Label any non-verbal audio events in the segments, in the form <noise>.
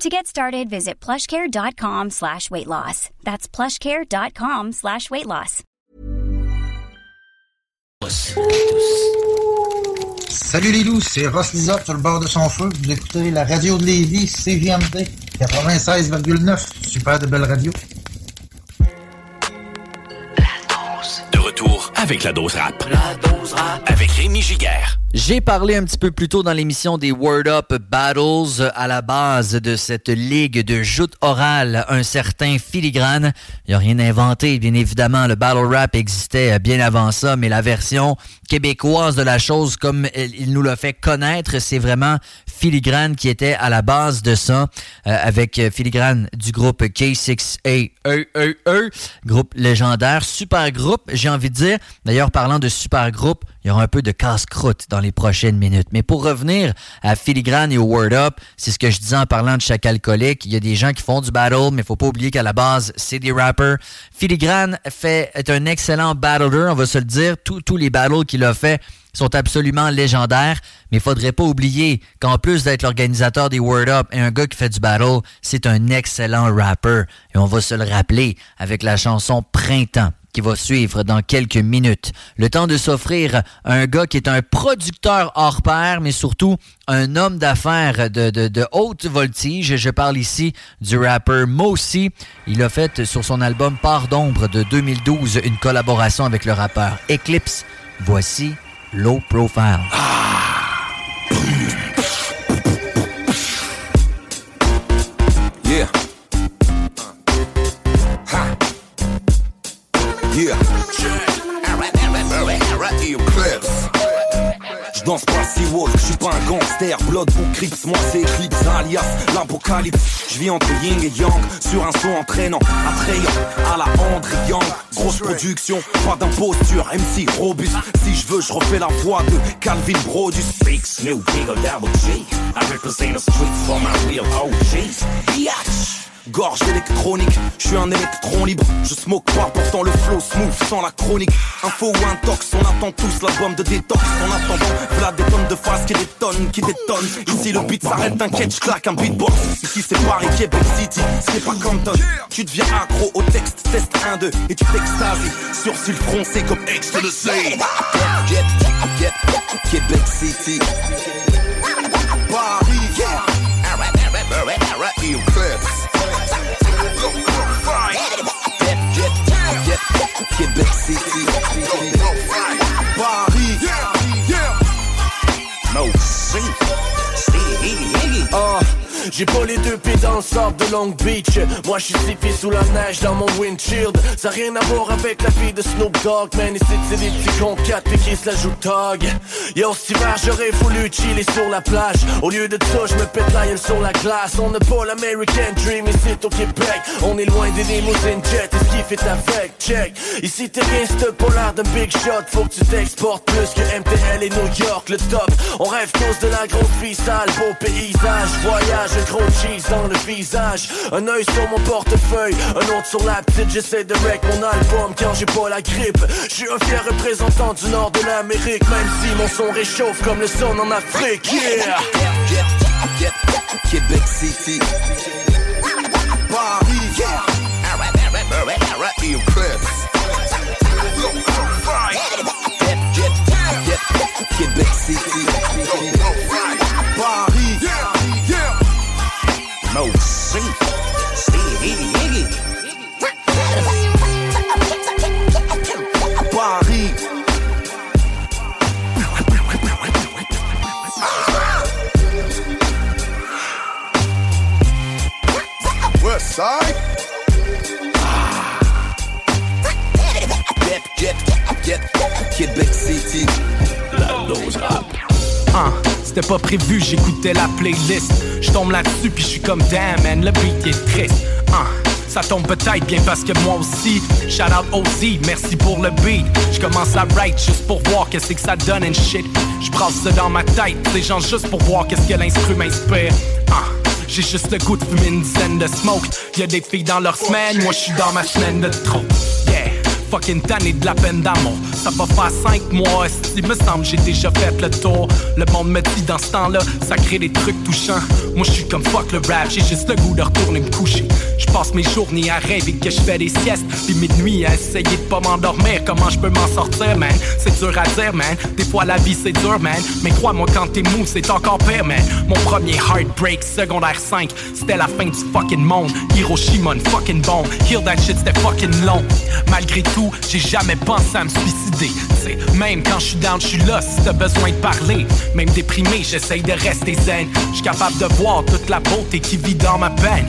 To get started, visit plushcare.com slash weight loss. That's plushcare.com slash weight loss. Salut les loups, c'est Ross Lizotte sur le bord de son feu. Vous écoutez la radio de Lévis, CVMD 96,9. Super de belle radio. De retour avec la dose rap. La dose rap. Avec Rémi Giguère. J'ai parlé un petit peu plus tôt dans l'émission des Word Up Battles à la base de cette ligue de joutes orales, un certain filigrane. Il n'y a rien inventé, bien évidemment. Le battle rap existait bien avant ça, mais la version québécoise de la chose, comme il nous l'a fait connaître, c'est vraiment Filigrane qui était à la base de ça, euh, avec Filigrane du groupe K6A, e, e, e, groupe légendaire, super groupe, j'ai envie de dire. D'ailleurs, parlant de super groupe, il y aura un peu de casse-croûte dans les prochaines minutes. Mais pour revenir à Filigrane et au Word Up, c'est ce que je disais en parlant de chaque alcoolique. Il y a des gens qui font du battle, mais il faut pas oublier qu'à la base, c'est des rappers. Filigrane fait, est un excellent battler, on va se le dire. Tous, les battles qu'il a fait sont absolument légendaires, mais il faudrait pas oublier qu'en plus d'être l'organisateur des Word Up et un gars qui fait du battle, c'est un excellent rapper. Et on va se le rappeler avec la chanson Printemps qui va suivre dans quelques minutes. Le temps de s'offrir un gars qui est un producteur hors pair, mais surtout un homme d'affaires de, haute voltige. Je parle ici du rapper Mosi. Il a fait sur son album Part d'ombre de 2012 une collaboration avec le rappeur Eclipse. Voici Low Profile. Yeah. Je danse pas si walk, je suis pas un gangster, blood ou crips, moi c'est Eclipse alias l'apocalypse. Je vis entre yin et yang, sur un son entraînant, attrayant, à la André Yang. Grosse production, pas d'imposture, MC robuste. Si je veux, je refais la voix de Calvin Brodus. Big Snoop, Big Double G. I represent the streets for my real OGs. Gorge électronique, je suis un électron libre. Je smoke pas, pourtant le flow smooth sans la chronique. Info ou un tox, on attend tous l'album de détox. En attendant, voilà des tonnes de phrases qui détonnent, qui détonnent. Ici le beat s'arrête, t'inquiète, claque un beatbox. Ici c'est Paris, Québec City, c'est pas Compton. Tu deviens accro au texte, test 1, 2 et tu t'extasies. Sur froncé comme the same. Québec City. Paris, Québec uh. J'ai pas les deux pieds dans le sable de Long Beach. Moi je suis six pieds sous la neige dans mon windshield. Ça n'a rien à voir avec la vie de Snoop Dogg Man. Ici c'est des petits comptes 4 pieds qui se la jouent tog. Yo cet hiver j'aurais voulu chiller sur la plage. Au lieu de ça je me pète la sur la glace. On n'a pas l'American Dream ici au Québec. On est loin des limousines jet qui fait avec check. Ici t'es rien l'air d'un big shot. Faut que tu t'exportes plus que MTL et New York le top. On rêve tous de la grosse vie sale Beau paysage. Voyage un gros cheese dans le visage. Un œil sur mon portefeuille Un autre sur la petite. J'essaie de rec mon album quand j'ai pas la grippe. Je suis un fier représentant du nord de l'Amérique Même si mon son réchauffe comme le son en Afrique. Yeah, Québec City. Paris Québec City Paris no sleep. Stevie Iggy. Paris. West side? C'était pas prévu, j'écoutais la playlist. Je tombe là-dessus puis je suis comme damn man, le beat est triste. Hein, ça tombe peut-être bien parce que moi aussi. Shout out OZ, merci pour le beat. Je commence à write juste pour voir qu'est-ce que ça donne and shit. Je brasse ça dans ma tête, ces gens juste pour voir qu'est-ce que l'instrument m'inspire. Hein, j'ai juste le goût de fumer une dizaine de smoke. Y'a des filles dans leur semaine, moi je suis dans ma semaine de trop. Fucking tanné de la peine d'amour. Ça va faire cinq mois, il me semble j'ai déjà fait le tour. Le monde me dit dans ce temps-là, ça crée des trucs touchants. Moi je suis comme fuck le rap, j'ai juste le goût de retourner me coucher. Je passe mes journées à rêver que je fais des siestes, puis mes nuits à essayer de pas m'endormir. Comment je peux m'en sortir, man? C'est dur à dire, man. Des fois la vie c'est dur, man. Mais crois-moi quand t'es mou, c'est encore pire, man. Mon premier heartbreak, secondaire 5, c'était la fin du fucking monde. Hiroshima, une fucking bombe. Kill that shit, c'était fucking long. Malgré tout, j'ai jamais pensé à me suicider. Même quand je suis down, je suis là si t'as besoin de parler. Même déprimé, j'essaye de rester zen. Je suis capable de voir toute la beauté qui vit dans ma peine.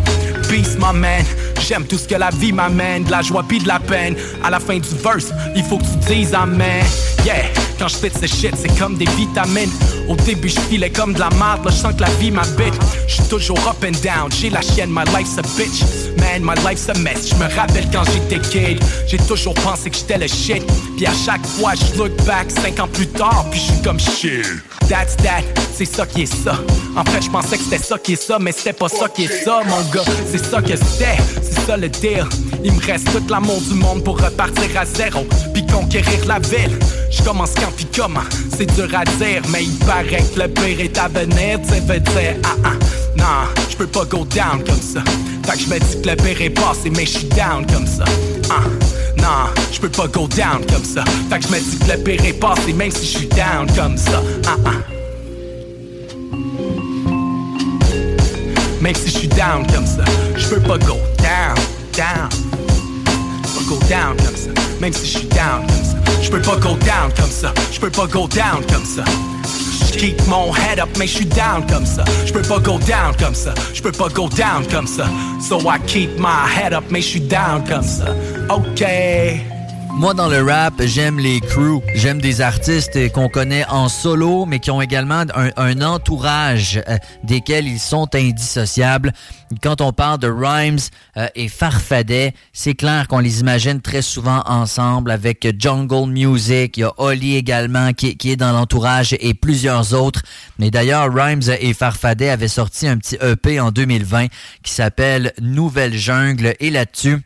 Peace, my man. J'aime tout ce que la vie m'amène, de la joie puis de la peine. À la fin du verse, il faut que tu dises amen. Yeah, quand je shit, c'est comme des vitamines. Au début, je filais comme de la merde, là, je sens que la vie m'habite. Je suis toujours up and down, j'ai la chienne, my life's a bitch. Man, my life's a mess. Je me rappelle quand j'étais kid, j'ai toujours pensé que j'étais le shit. Puis à chaque fois, je look back cinq ans plus tard, puis je suis comme shit. That's that, c'est ça qui est ça. En fait, je pensais que c'était ça qui est ça, mais c'était pas ça qui est ça, mon gars. C'est ça que c'était, c'est ça le deal. Il me reste tout l'amour du monde pour repartir à zéro, puis conquérir la ville. Je commence quand puis comment, c'est dur à dire, mais il paraît que le pire est à venir, tu veux dire, ah ah. Non, je peux pas go down comme ça. Fait que je me dis que le pire est passé, mais je suis down comme ça. Ah, non, je peux pas go down comme ça. Fait que je me dis que le pire est passé, même si je suis down comme ça. Ah ah. Même si je suis down comme ça, je peux pas go down, down. Go down comme ça, même si je suis down comme ça. Je peux pas go down comme ça, je peux pas go down comme ça. Keep mon head up, je suis down comme ça. Je peux pas go down comme ça, je peux pas go down comme ça. So I keep my head up, je suis down comme ça. Ok. Moi, dans le rap, j'aime les crews. J'aime des artistes qu'on connaît en solo, mais qui ont également un, entourage euh, desquels ils sont indissociables. Quand on parle de Rhymes euh, et Farfadet, c'est clair qu'on les imagine très souvent ensemble avec Jungle Music. Il y a Oli également qui, qui est dans l'entourage et plusieurs autres. Mais d'ailleurs, Rhymes et Farfadet avaient sorti un petit EP en 2020 qui s'appelle Nouvelle Jungle. Et là-dessus,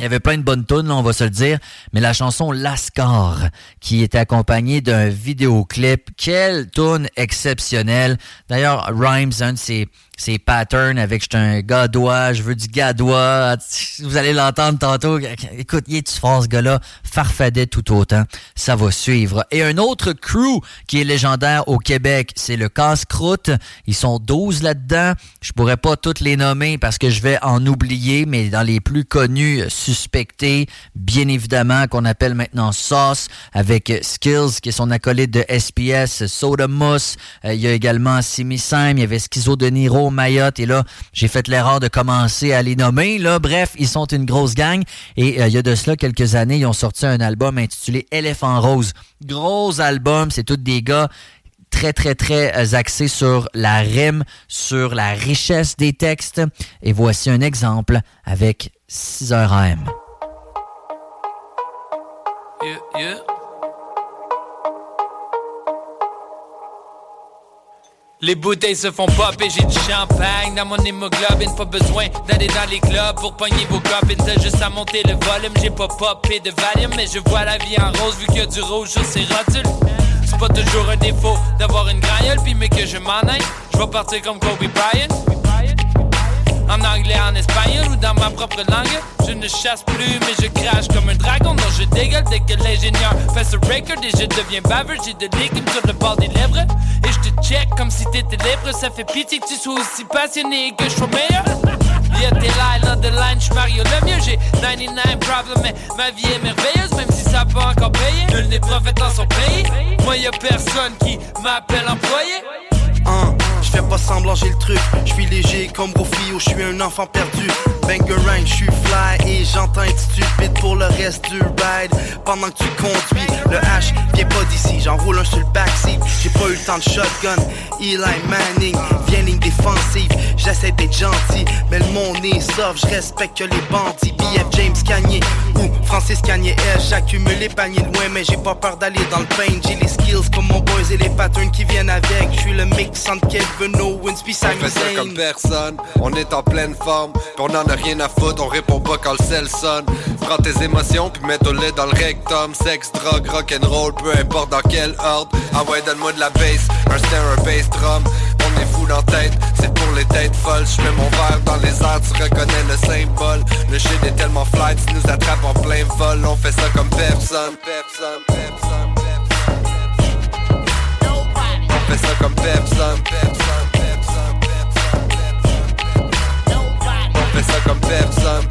il y avait plein de bonnes tunes, on va se le dire, mais la chanson Lascar, qui était accompagnée d'un vidéoclip, quelle tune exceptionnelle. D'ailleurs, Rhymes, un de ses patterns avec je un gadois, je veux du gadois. Vous allez l'entendre tantôt. Écoute, il est fort ce gars-là, farfadet tout autant. Ça va suivre. Et un autre crew qui est légendaire au Québec, c'est le Casse-Croûte. Ils sont 12 là-dedans. Je pourrais pas toutes les nommer parce que je vais en oublier, mais dans les plus connus, suspectés, bien évidemment, qu'on appelle maintenant Sauce, avec Skills, qui est son acolyte de SPS, Soda Mousse. Euh, il y a également Simi Sam, il y avait Schizo de Niro, Mayotte. Et là, j'ai fait l'erreur de commencer à les nommer. Là, bref, ils sont une grosse gang. Et euh, il y a de cela quelques années, ils ont sorti un album intitulé Éléphant Rose. Gros album, c'est tous des gars très, très, très euh, axés sur la rime, sur la richesse des textes. Et voici un exemple avec 6 heures AM. Yeah. Les bouteilles se font pop et j'ai du champagne. Dans mon hémoglobine Pas besoin d'aller dans les clubs pour pogner vos copines. T'as juste à monter le volume, j'ai pas popé de Valium Mais je vois la vie en rose vu qu'il y a du rouge sur ces rotules. C'est pas toujours un défaut d'avoir une graille puis mais que je m'en aille. Je partir comme Kobe Bryant en anglais, en espagnol ou dans ma propre langue. Je ne chasse plus, mais je crache comme un dragon. Non, je dégueule dès que l'ingénieur fait ce record et je deviens baveux. J'ai de l'équipe sur le bord des lèvres et je te check comme si t'étais libre. Ça fait pitié que tu sois aussi passionné que je sois meilleur. Y'a tes lines on the line, j'suis Mario le mieux. J'ai 99 problems, mais ma vie est merveilleuse, même si ça pas encore payé. les prophètes dans son pays. Moi, y a personne qui m'appelle employé. Je fais pas semblant, j'ai le truc. Je suis léger comme Rufio, je suis un enfant perdu. Bangerang, je suis fly et j'entends être stupide pour le reste du ride. Pendant que tu conduis, le H vient pas d'ici, j'enroule un sur le backseat. J'ai pas eu le temps de shotgun. Eli Manning, vient ligne défensive. J'essaie d'être gentil, mais le monde est sauf. Je respecte que les bandits. BF James Cagné ou Francis Cagné. J'accumule les paniers loin, mais j'ai pas peur d'aller dans le pain. J'ai les skills comme mon boys et les patterns qui viennent avec. Je suis le mix entre Kevin On fait ça comme personne, on est en pleine forme, pis on en a rien à foutre, on répond pas quand le sel sonne. Prends tes émotions puis mets-toi dans le rectum, sexe, drogue, rock'n'roll, peu importe dans quel ordre. Ah ouais, donne-moi de la bass, un snare, un bass drum. On est fou dans tête, c'est pour les têtes folles. Je mets mon verre dans les airs, tu reconnais le symbole. Le shit est tellement fly, tu nous attrapes en plein vol. On fait ça comme personne, personne, personne. On fait ça comme personne. On fait ça comme personne.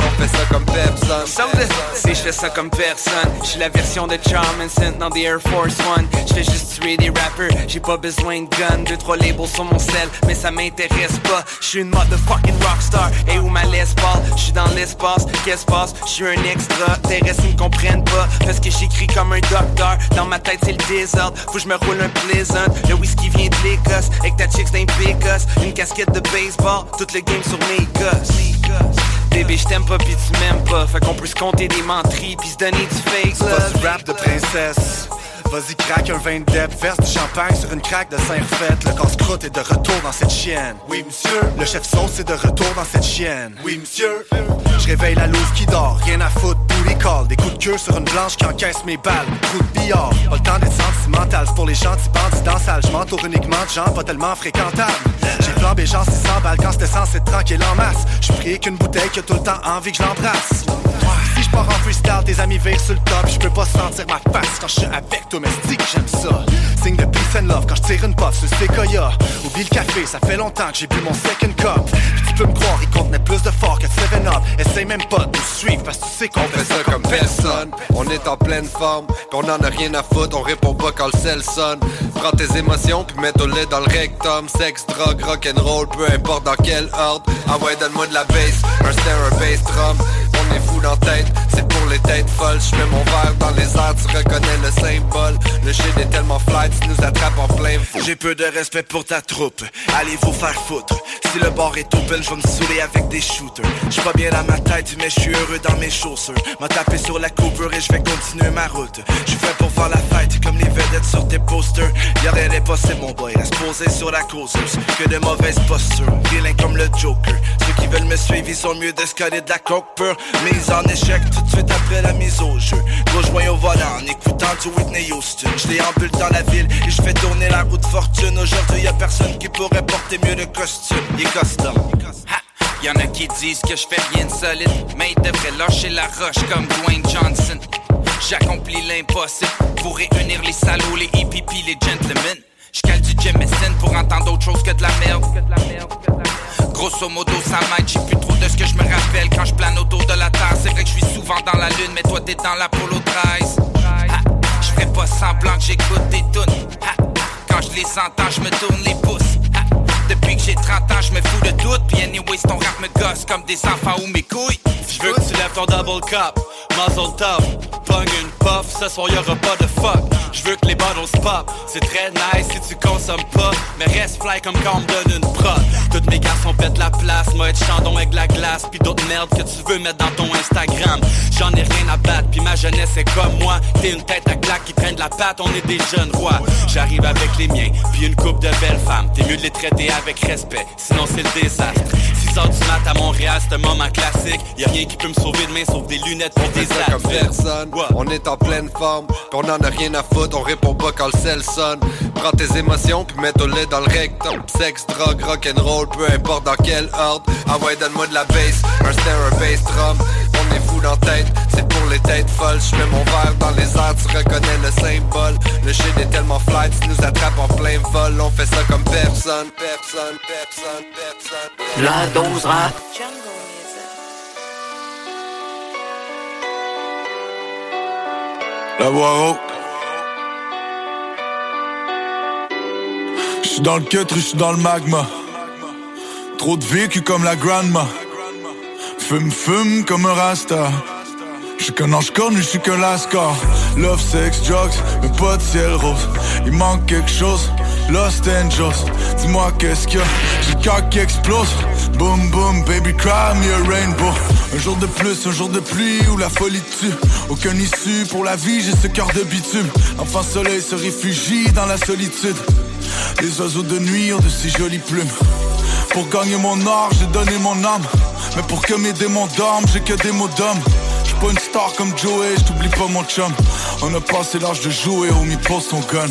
On fait ça comme. Semble, si je fais ça comme personne, je suis la version de Charmin Sent dans des Air Force One. Je fais juste tuer des rappers, j'ai pas besoin de gun, deux trois labels sur mon sel, mais ça m'intéresse pas. Je suis une motherfucking rockstar, dans l'espace, qu'est-ce passe? Je suis un extra, terrestre ils me comprennent pas, parce que j'écris comme un docteur. Dans ma tête c'est le désordre, faut que je me roule un pleasant. Le whisky vient de l'Écosse, avec ta chicks d'un Pécosse, une casquette de baseball, toute le game sur mes gosses. Bébé, je t'aime pas pis tu m'aimes pas Fait qu'on peut se compter des menteries pis se donner du fake pas love du rap de princesse. Vas-y, craque un vin de dep, verse du champagne sur une craque de Saint-Refait. Le casse-croûte est de retour dans cette chienne. Oui, monsieur. Le chef sauce est de retour dans cette chienne. Oui, monsieur. Je réveille la louve qui dort, rien à foutre, les calls. Des coups de queue sur une blanche qui encaisse mes balles. Coup de billard, pas le temps d'être sentimental. C'est pour les gentils bandits dans salle. Je m'entoure uniquement de gens pas tellement fréquentables. J'ai flambé genre 600 balles quand c'était censé être tranquille en masse. Je pris qu'une bouteille qui a tout le temps envie que je l'embrasse. Pars amis sur le top. Je peux pas sentir ma face quand je suis avec toi, mais que j'aime ça. Signe de peace and love quand je tire une puff sur le séquoia Oublie le café, ça fait longtemps que j'ai bu mon second cup. Tu peux me croire, il contenait plus de fort que 7-up Essaye même pas de nous suivre parce que tu sais qu'on On fait ça comme personne, on est en pleine forme, pis on en a rien à foutre, on répond pas quand le sel sonne. Prends tes émotions puis mets-toi dans le rectum, sexe, drogue, rock'n'roll, peu importe dans quel ordre. Ah ouais, donne-moi de la bass, un snare, un bass drum. On est fou dans tête, c'est pour les têtes folles. Je mets mon verre dans les airs, tu reconnais le symbole. Le shit est tellement fly, tu nous attrapes en plein. J'ai peu de respect pour ta troupe, allez vous faire foutre? Si le bar est open, je vais me saouler avec des shooters. J'suis pas bien dans ma tête, mais je suis heureux dans mes chaussures. M'a tapé sur la coupure et je vais continuer ma route. J'suis fait pour faire la fête, comme les vedettes sur tes posters. Y'a rien d'impossible mon boy, reste posé sur la causeuse. Que de mauvaises postures, vilain comme le Joker. Ceux qui veulent me suivre, ils sont mieux de de la coke pure Mise en échec tout de suite après la mise au jeu Gros joint au volant en écoutant du Whitney Houston Je déambule dans la ville et je fais tourner la roue de fortune Aujourd'hui y a personne qui pourrait porter mieux le costume Il custom! Y'en a qui disent que je fais rien de solide, mais ils devraient lâcher la roche comme Dwayne Johnson. J'accomplis l'impossible pour réunir les salauds, les hippies les gentlemen. J'cale du Jameson pour entendre autre chose que de la merde. Grosso modo, ça m'aide, j'ai plus trop de ce que je me rappelle quand je plane autour de la Terre. C'est vrai que je suis souvent dans la lune, mais toi t'es dans l'Apollo 13. Je ferai pas semblant que j'écoute des tunes. Ha! Quand je les entends, je me tourne les pouces. Depuis que j'ai 30 ans, je me fous de tout. Puis anyways, ton rap me gosse comme des enfants ou mes couilles. Je veux que tu lèves ton double cup, muzzle top, pogne une puff, ce soir y'aura pas de fuck. Je veux que les bottles pop, c'est très nice si tu consommes pas, mais reste fly comme quand on me donne une prod. Toutes mes garçons pètent la place, moi être chandon avec la glace, puis d'autres merdes que tu veux mettre dans ton Instagram. J'en ai rien à battre, puis ma jeunesse est comme moi. T'es une tête à claque qui traîne de la patte, on est des jeunes rois. J'arrive avec les miens, puis une coupe de belles femmes. T'es mieux de les traiter avec respect, sinon c'est le désastre. 6 heures du mat à Montréal, c'est un moment classique. Y'a rien qui peut me sauver demain sauf des lunettes pour des ça comme personne. On est en pleine forme, pis on en a rien à foutre, on répond pas quand le sel sonne. Prends tes émotions puis mets-toi dans le rectum. Sexe, drogue, rock'n'roll, peu importe dans quel ordre. Ah ouais, donne-moi de la bass, un snare, un bass drum. On est fou moule en tête, c'est pour les têtes folles. Je mets mon verre dans les airs, tu reconnais le symbole. Le shit est tellement fly, tu nous attrapes en plein vol. On fait ça comme personne, personne, personne, personne. La dose rap. La voix J'suis dans le cut, j'suis dans le magma. Trop de vécu comme la grandma. Fume, fume comme un rasta. J'suis qu'un ange connu, j'suis qu'un lascar. Love, sex, drugs, mais pas de ciel rose. Il manque quelque chose. Lost Angels, dis-moi qu'est-ce qu'il y a J'ai le cœur qui explose Boom boom baby cry me a rainbow Un jour de plus, un jour de pluie où la folie tue Aucun issue pour la vie, j'ai ce cœur de bitume Enfin soleil se réfugie dans la solitude Les oiseaux de nuit ont de si jolies plumes Pour gagner mon or, j'ai donné mon âme Mais pour que mes démons dorment, j'ai que des mots d'homme J'suis pas une star comme Joey, j't'oublie pas mon chum On a passé l'âge de jouer, mi pose son gun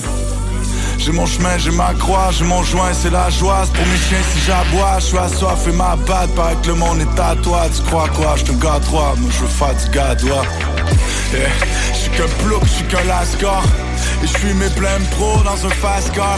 j'ai mon chemin, j'ai ma croix, j'ai mon joint, c'est la joie. pour mes chiens si j'aboie, je suis assoiffé ma batte, paraît que le monde est à toi. Tu crois quoi, je te toi, moi je du gadois. Yeah. Je suis qu'un plouc, je suis qu'un lascar. Et je suis mes blêmes pro dans un fast car.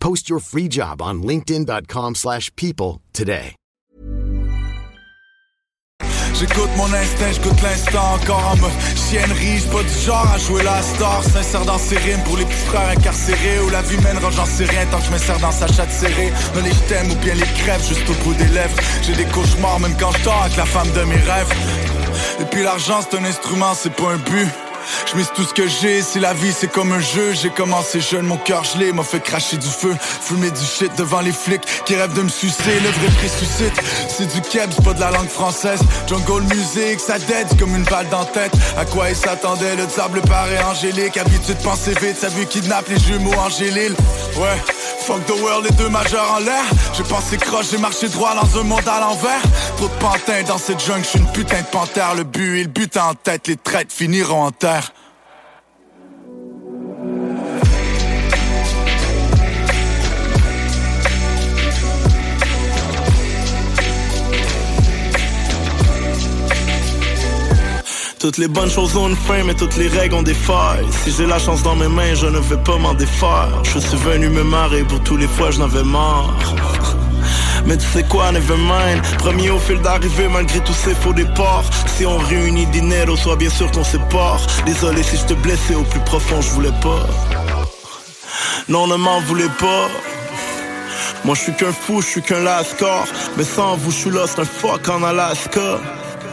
Post your free job on linkedin.com/people today. J'écoute mon instinct, j'écoute l'instant encore en mode chiennerie. J'suis pas du genre à jouer la star. Sincère dans ses rimes pour les petits frères incarcérés. Où la vie mènera, j'en sais rien tant que je me sers dans sa chatte serrée. Dans les thèmes ou bien les crèves, juste au bout des lèvres. J'ai des cauchemars même quand je avec la femme de mes rêves. Et puis l'argent c'est un instrument, c'est pas un but. Je tout ce que j'ai, si la vie c'est comme un jeu. J'ai commencé jeune, mon cœur gelé m'a fait cracher du feu. Fumer du shit devant les flics qui rêvent de me sucer. Le vrai ressuscite, c'est du keb, c'est pas de la langue française. Jungle music, ça dead comme une balle dans tête. À quoi il s'attendait, le sable paraît angélique. Habitude de penser vite, ça vu kidnappe les jumeaux Angélil Ouais, fuck the world, les deux majeurs en l'air. J'ai pensé croche, j'ai marché droit dans un monde à l'envers. Trop de pantins dans cette jungle, je une putain de panthère. Le but et le but en tête, les traites finiront en terre toutes les bonnes choses ont une fin, mais toutes les règles ont des failles. Si j'ai la chance dans mes mains, je ne vais pas m'en défaire. Je suis venu me marrer pour tous les fois je n'avais marre. Mais tu sais quoi, never mind. Premier au fil d'arrivée malgré tous ces faux départs. Si on réunit dinero, soit bien sûr qu'on sépare. Désolé si je te blessais au plus profond, je voulais pas. Non, ne m'en voulez pas. Moi je suis qu'un fou, je suis qu'un lascar. Mais sans vous, je suis lost un fuck en Alaska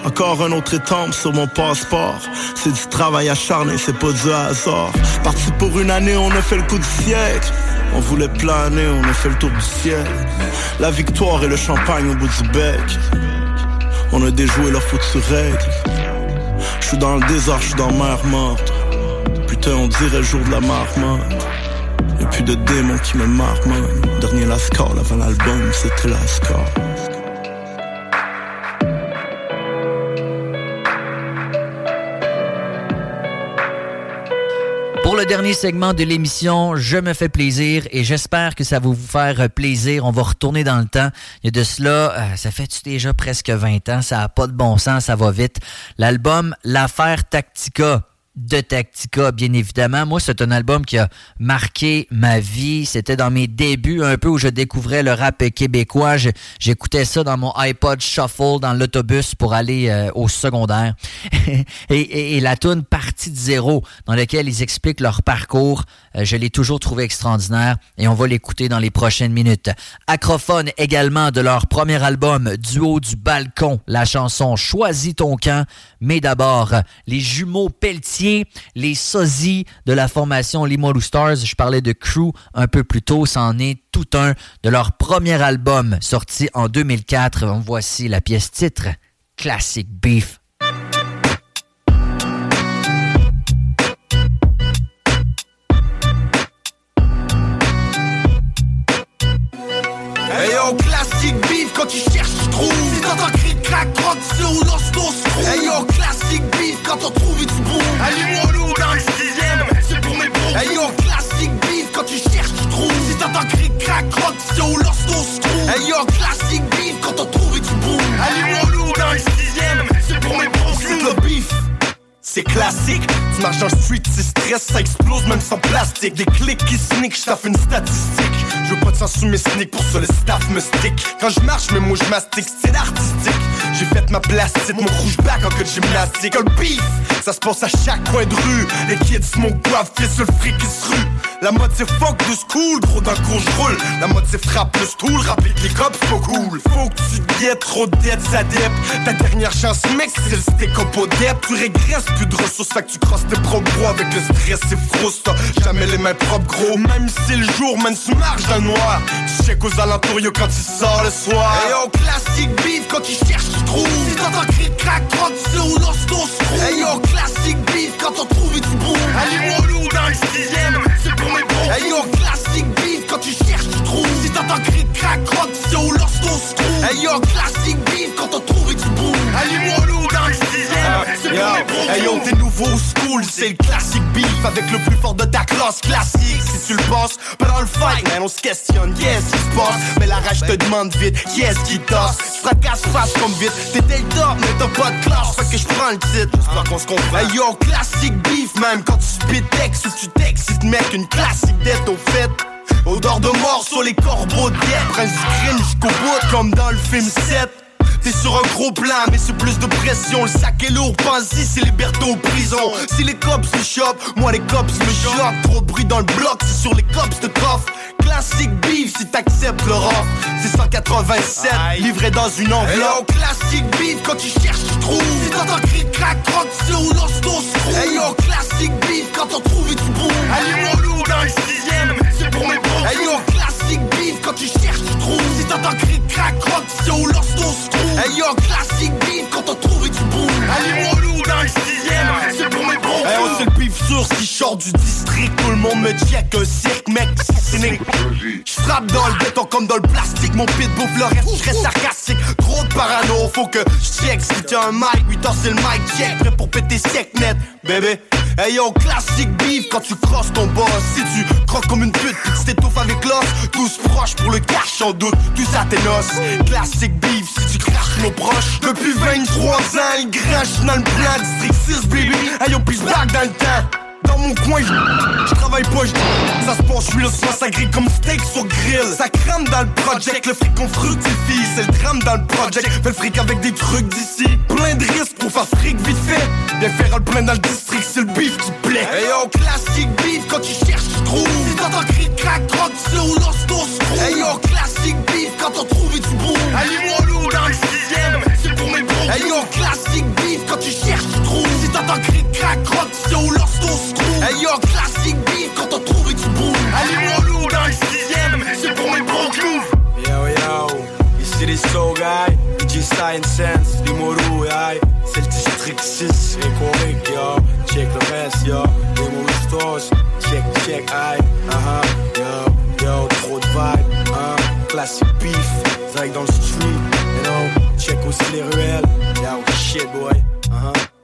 encore un autre étampe sur mon passeport. C'est du travail acharné, c'est pas du hasard. Parti pour une année, on a fait le coup du siècle. On voulait planer, on a fait le tour du ciel. La victoire et le champagne au bout du bec. On a déjoué leur foutu règle. Je suis dans le désert, je suis dans mer morte. Putain, on dirait le jour de la marmotte. Y'a plus de démons qui me marmonnent. Dernier lascar avant l'album, c'était lascar. Dernier segment de l'émission, je me fais plaisir et j'espère que ça va vous faire plaisir. On va retourner dans le temps. Il y a de cela, euh, ça fait déjà presque 20 ans. Ça n'a pas de bon sens, ça va vite. L'album L'affaire Tactica de Tactica, bien évidemment. Moi, c'est un album qui a marqué ma vie. C'était dans mes débuts un peu où je découvrais le rap québécois. J'écoutais ça dans mon iPod Shuffle dans l'autobus pour aller euh, au secondaire. <laughs> et, la tune Partie de zéro, dans laquelle ils expliquent leur parcours, euh, je l'ai toujours trouvé extraordinaire et on va l'écouter dans les prochaines minutes. Acrophone également de leur premier album Duo du balcon, la chanson Choisis ton camp, mais d'abord les jumeaux Pelletier, les sosies de la formation Limoilou Stars. Je parlais de Crew un peu plus tôt, c'en est tout un de leur premier album sorti en 2004. Voici la pièce titre, Classic Beef. Hey yo, classique beef, quand tu cherches, tu trouves. Si t'entends cri crack, croque, c'est où l'ostos Hey yo, classique beef, quand on trouve, crack, croque, c'est où l'ostos Hey yo, classique beef, quand on trouve, tu bouges. Allume-moi nous dans le sixième, c'est pour mes. C'est le beef c'est classique. Tu marches dans le street, c'est stress, ça explose même sans plastique. Des clics qui sneak, je une statistique. Je veux pas de sang sous mes sneaks, pour ça le staff me stick. Quand je marche, mes mots je mastique, c'est artistique. J'ai fait ma plastide, mon rouge back en de gymnastique. Un beef, ça se passe à chaque coin de rue. Les kids smoke boivent, fait le fric qui se rue. La mode c'est fuck de school, gros d'un coup je roule. La mode c'est frappe le stool, rapide les cops, pas cool. Faut que tu te guettes, trop dettes, ça dep. Ta dernière chance, mec, c'est le steak au dep. Tu régresses, plus de ressources, fait que tu crosses tes propres bras avec le stress, c'est frustre. Jamais les mains propres, gros. Même si le jour, même sous marge dans le noir. Tu check aux alentours, yo, quand tu sors le soir. Hey yo, classique beef, quand tu cherches, tu trouves. Si t'entends crier crack, croque, c'est où l'ostos Hey yo, classique beef, quand on trouve, tu bouges. Allume-moi lourd dans le sixième, Hey yo, classique beef, quand tu cherches, tu trouves. Si t'entends crier crack, croque, c'est où l'ostos Hey yo, classique beef, quand on c'est. Hey yo, t'es nouveau school, c'est le classique beef avec le plus fort de ta classe classique. Si tu le penses, pendant le fight, man, on se questionne, yes, il se passe? Mais la rage te demande vite, yes, qui tosse. Fracasse face comme vite, t'étais le top, mais t'as pas de classe, fait que je prends le titre. J'espère qu'on se comprend. Hey yo, classique beef, même quand tu spit texte ou tu textes, mec, une classique dette au fait. Odeur de mort sur les corbeaux de guerre, prince du jusqu'au bout, comme dans le film 7. T'es sur un gros plan, mais c'est plus de pression. Le sac est lourd, pense-y, c'est liberté ou prison. Si les cops me chopent, moi les cops me choquent. Trop de bruit dans le bloc, c'est sur les cops de coffre. Classique beef si t'acceptes le offre. C'est 187, livré dans une enveloppe. Classique beef, quand tu cherches, tu trouves. Si t'entends cri crack, croque, c'est où l'ostos Hey yo, classique beef, quand on trouve, tu bouges. Allume-moi lourd dans le sixième, c'est pour mes bons. Hey yo, quand tu cherches, tu trouves. Si t'entends cri crack, croque, c'est où l'ostos Hey yo, classique beef, quand on trouve, tu bouges. Allume-moi lourd dans le sixième, c'est pour mes bons. Hey, on le sur ce qui sort du district. Tout le monde me check un cirque, mec, c'est cynique. J'frappe dans le béton comme dans le plastique. Mon pit bouffe le reste, j'reste sarcastique. Trop de parano, faut que j'check. Si t'as un mic, 8 heures c'est le mic check. Prêt pour péter sec net, bébé. Hey yo, classique beef quand tu crosses ton boss. Si tu croques comme une pute, tu t'étouffes avec l'os. Tous proches pour le cash en doute, tout ça tes noces. Classique beef si tu craches nos proches. Depuis 23 ans, il grinche dans le plan. District 6, baby. Hey yo, puis back dans le temps. Dans mon coin, je travaille pas, ça se passe, je le soin, ça grille comme steak sur grill. Ça crame dans le project, le fric qu'on fructifie, c'est le drame dans le project. Fais le fric avec des trucs d'ici, plein de risques pour faire fric vite fait. Viens faire le plein dans le district, c'est le beef qui plaît. Hey yo, classique beef, quand tu cherches, tu trouves. Si t'entends cri crack, croque, c'est où l'ostos Hey yo, classique beef, quand on trouve, tu bouges. Allume-moi lourd dans le sixième, c'est pour mes bons. Hey yo, classique beef, crack, croque, c'est où l'ostos Hey yo, classique beef, quand on trouve, tu bouges. Allume-moi lourd dans le sixième, c'est pour mes bons clous. Yo yo, ici les soul guy, DJ Science Sense, les Moru, aïe. C'est le district 6, les correct, yo. Check le reste, yo. Les Moru Stores, check, check, aïe. Uh-huh, yo, yo, trop de vibe, hein. Classique beef, direct dans le street, you know. Check aussi les ruelles, yo, shit, boy, uh-huh.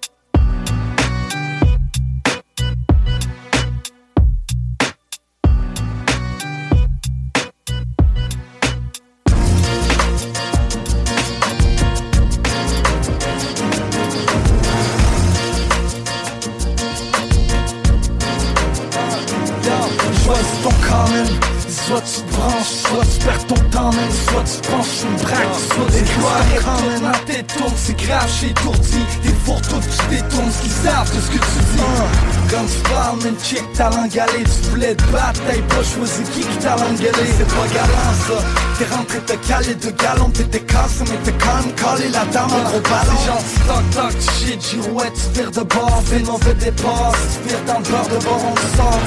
Check ta langue allée Tu t'as pas choisi qui qui t'a langue C'est pas galant ça. T'es rentré te caler de galon T'étais cassé mais t'es quand même la dame en gros ballon. C'est genre stock toc, shit, girouette, tu de bord Fais mauvais départ, tu vires dans le beurre de bord on sort.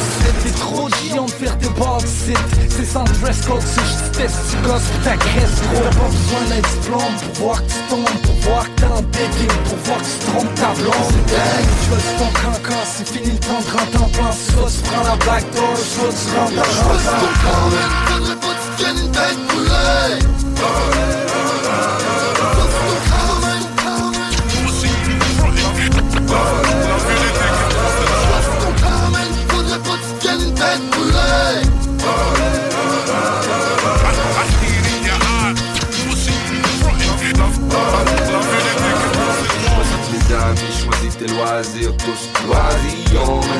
T'es trop gion de faire des box C'est sans dress code, si je teste, tu gosses pour ta graisse gros. T'as pas besoin d'un diplôme pour voir que tu tombes Pour voir que t'es en dégueu, pour voir que tu trompes ta blonde. C'est dingue, tu veux ton cancan, c'est fini le temps grand temps plan Soit prends la black door, soit tu rentres dans le choisis tes loisirs, tous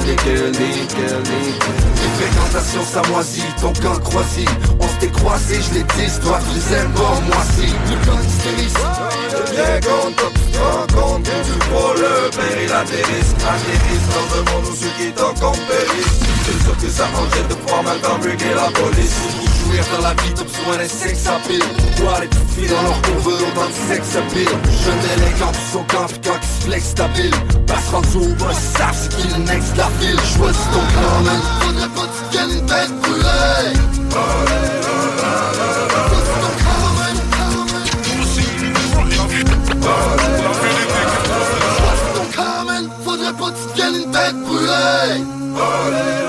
lesquels, lesquels Les fréquentations, ça moisit, ton camp croisit. On s'était croisé, je l'ai dit, toi tu les aimes pas, moi si. Le camp hystériste, je viens compte, quand tu te rends compte tu pour le père et l'atterrisse Atterrisse dans un monde où ceux qui t'en comptent périssent C'est sûr que ça mangeait de pouvoir mal t'embriquer la police dans la vie, t'as besoin d'un sexe à pile Toi les petites filles dans leur courbe, autant de sexe à pile Jeune élégant, tu camp, pis quand ils se flex ta pile Passe rendu au savent c'est qui le next la ville. Choisis ton plan, man. Faudrait pas que tu tiennes une tête faudrait pas que tu une tête brûlée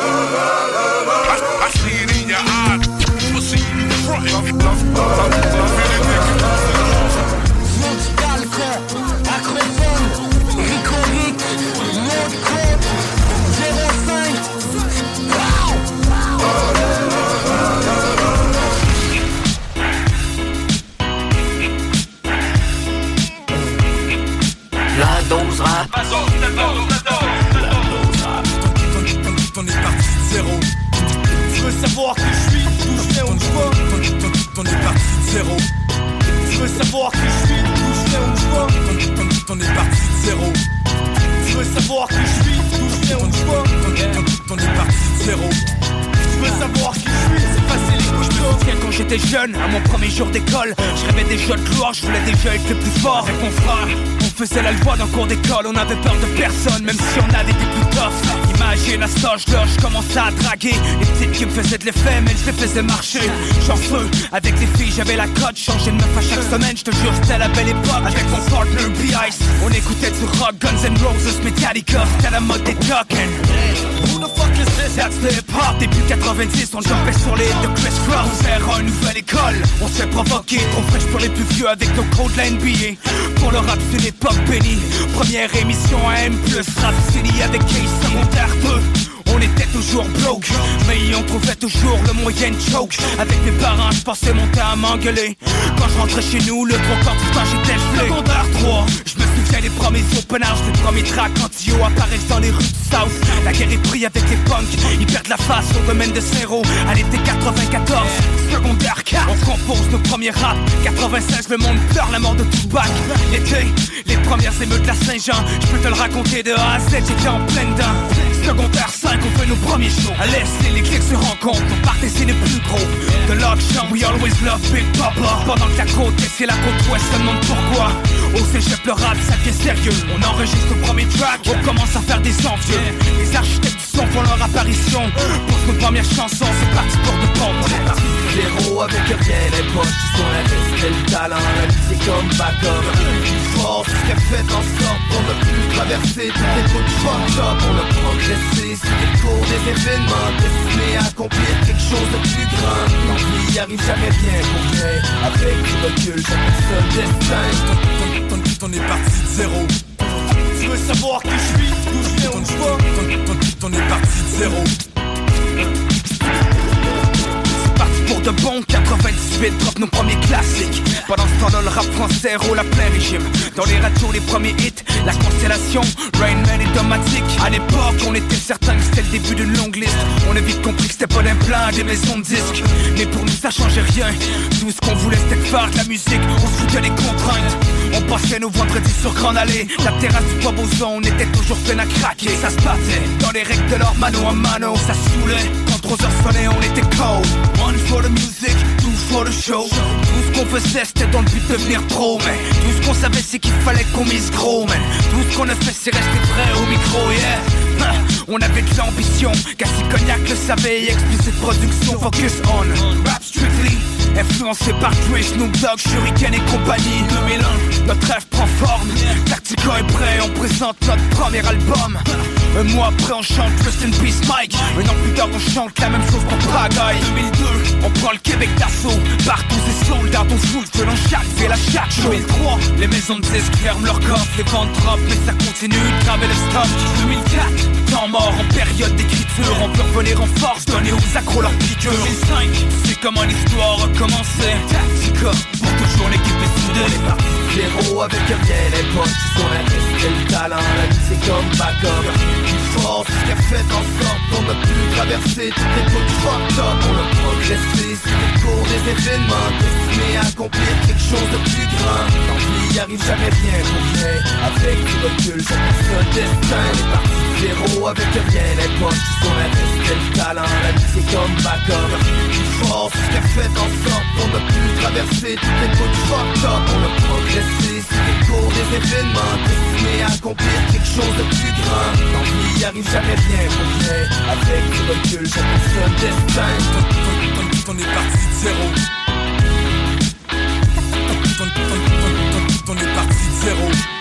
rap. On est parti de zéro Tu veux savoir qui je suis, je je vais On est parti zéro Tu veux savoir qui je suis, d'où je je vais On est parti zéro Tu veux savoir qui je suis, d'où je je vais On est parti zéro Tu veux savoir qui je suis, c'est facile, Je quand j'étais jeune, à mon premier jour d'école Je rêvais des de gloire, je voulais déjà être plus fort Avec mon frère, on faisait la loi dans le cours d'école On avait peur de personne, même si on avait des plus tough. Imagine la stage là, je commençais à draguer. Les petites qui me faisaient de l'effet, mais je les faisais marcher. Chanceux, avec les filles j'avais la cote Changer de meuf à chaque semaine, je te jure c'était la belle époque. Avec mon partner B-Ice, on écoutait du rock, Guns N' Roses, Metallica. C'était la mode des token That's the hip hop Début 90, on jumpait sur les de Chris Cross Faire une nouvelle école, on s'est provoqué Trop fraîche pour les plus vieux avec nos codes de la NBA Pour le rap c'est l'époque bénie Première émission à M+, rap fini avec Case secondaire 2 on était toujours broke, mais on trouvait toujours le moyen de choke. Avec mes parents, je pensais monter à m'engueuler. Quand je rentrais chez nous, le trois quarts du temps j'étais gelé Secondaire 3, je me souviens des premiers open house Les premiers tracks quand Dio apparaissent dans les rues du South. La guerre est prise avec les punks, ils perdent la face au domaine de Zéro À l'été 94, secondaire 4 On compose nos premiers rap, 96 le monde pleure la mort de Tupac. L'été, les premières émeutes de la Saint-Jean Je peux te le raconter de A à Z, j'étais en pleine dent. Secondaire 5, on fait nos premiers shows. À l'Est, les clics se rencontrent, on partait c'est les plus gros De l'auction, we always love Big Papa. Pendant que la côte est, c'est la côte ouest, demande pourquoi. Au cégep, le rap, ça devient sérieux. On enregistre le premier track, on commence à faire des envieux. Les architectes du son font leur apparition. Pour nos premières chansons, c'est parti pour de pompe Zéro avec rien, les poches. Qui sont la reste le talent, la vie c'est comme backup Plus fort, ce qu'elle fait en sorte pour ne plus traverser. Toutes les bouts fucked up. On a progressé sur les cours des événements. Destinés à accomplir quelque chose de plus grand. L'envie arrive jamais rien pour rien Avec du recul, un seul destin. On est parti de zéro. Tu veux savoir qui je suis, d'où je viens, où je vais On est parti de zéro 98 drop nos premiers classiques. Pendant ce temps-là le rap français roule à plein régime. Dans les radios les premiers hits La constellation, Rain Man et Domatic. À l'époque on était certain que c'était le début d'une longue liste. On a vite compris que c'était pas d'un plein des maisons de disques. Mais pour nous ça changeait rien. Tout ce qu'on voulait c'était faire de la musique. On se foutait les contraintes. On passait nos vendredis sur Grand Allée. La terrasse du Bois on était toujours plein à craquer. Ça se battait dans les règles de leur mano à mano Ça saoulait 3 heures sonnaient on était cold One for the music, two for the show. Tout ce qu'on faisait c'était dans le but de devenir pro Mais tout ce qu'on savait c'est qu'il fallait qu'on mise gros Mais tout ce qu'on a fait c'est rester vrai au micro yeah. <laughs> On avait de l'ambition, Cassie Cognac le savait Explicit production, focus on. Rap strictly Influencé par Dre, Snoop Dogg, Shuriken et compagnie. 2001, notre rêve prend forme. Tactico est prêt, on présente notre premier album. Un mois après on chante Rest in Peace Mike. Un an plus tard on chante la même chose pour Prague 2002, on prend le Québec d'assaut. Partout c'est sold out, on fout selon chaque ville à chaque show. 2003, les maisons de disques ferment leurs coffres Les ventes drop mais ça continue de graver le stock. 2004, temps mort en période d'écriture. On peut revenir en force, donner aux accros leur piqûre 2005, c'est comment l'histoire recommence Tactica, pour toujours l'équipe est soudée. Zéro avec un bien époque Qui sont la et le talent, la vie c'est comme backup Plus fort, c'est ce qu'a fait en sorte qu'on a pu traverser toutes les côtes fucked up On a progressé sur le cours des événements Destinés à accomplir quelque chose de plus grand. Tant pis, arrive jamais rien pour rien Avec du recul, chacun son destin Avec un bien époque Qui sont la et le talent, la vie c'est comme backup Plus fort, c'est ce qu'a fait en sorte on a pu traverser toutes les côtes fucked up. On a progressé sur les cours des événements Destinés à accomplir quelque chose de plus grand. Tant arrive jamais rien pour rien Avec du recul, chacun son destin. On est parti de zéro. On est parti de zéro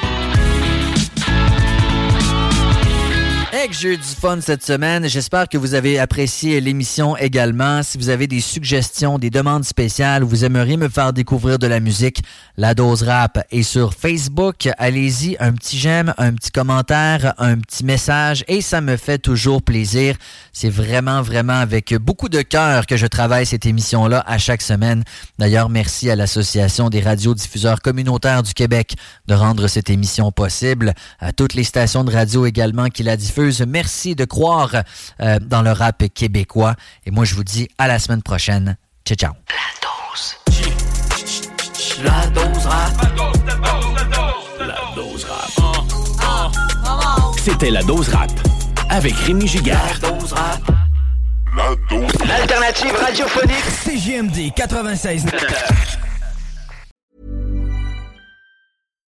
que j'ai eu du fun cette semaine. J'espère que vous avez apprécié l'émission également. Si vous avez des suggestions, des demandes spéciales, vous aimeriez me faire découvrir de la musique, la dose rap est sur Facebook. Allez-y, un petit j'aime, un petit commentaire, un petit message et ça me fait toujours plaisir. C'est vraiment, vraiment avec beaucoup de cœur que je travaille cette émission-là à chaque semaine. D'ailleurs, merci à l'Association des radiodiffuseurs communautaires du Québec de rendre cette émission possible, à toutes les stations de radio également qui la diffusent Merci de croire euh, dans le rap québécois. Et moi, je vous dis à la semaine prochaine. Ciao, ciao. La dose. La dose rap. La dose rap. C'était la dose rap avec Rémi Giguère. La dose rap. La dose. L'alternative radiophonique. CGMD 96. <laughs>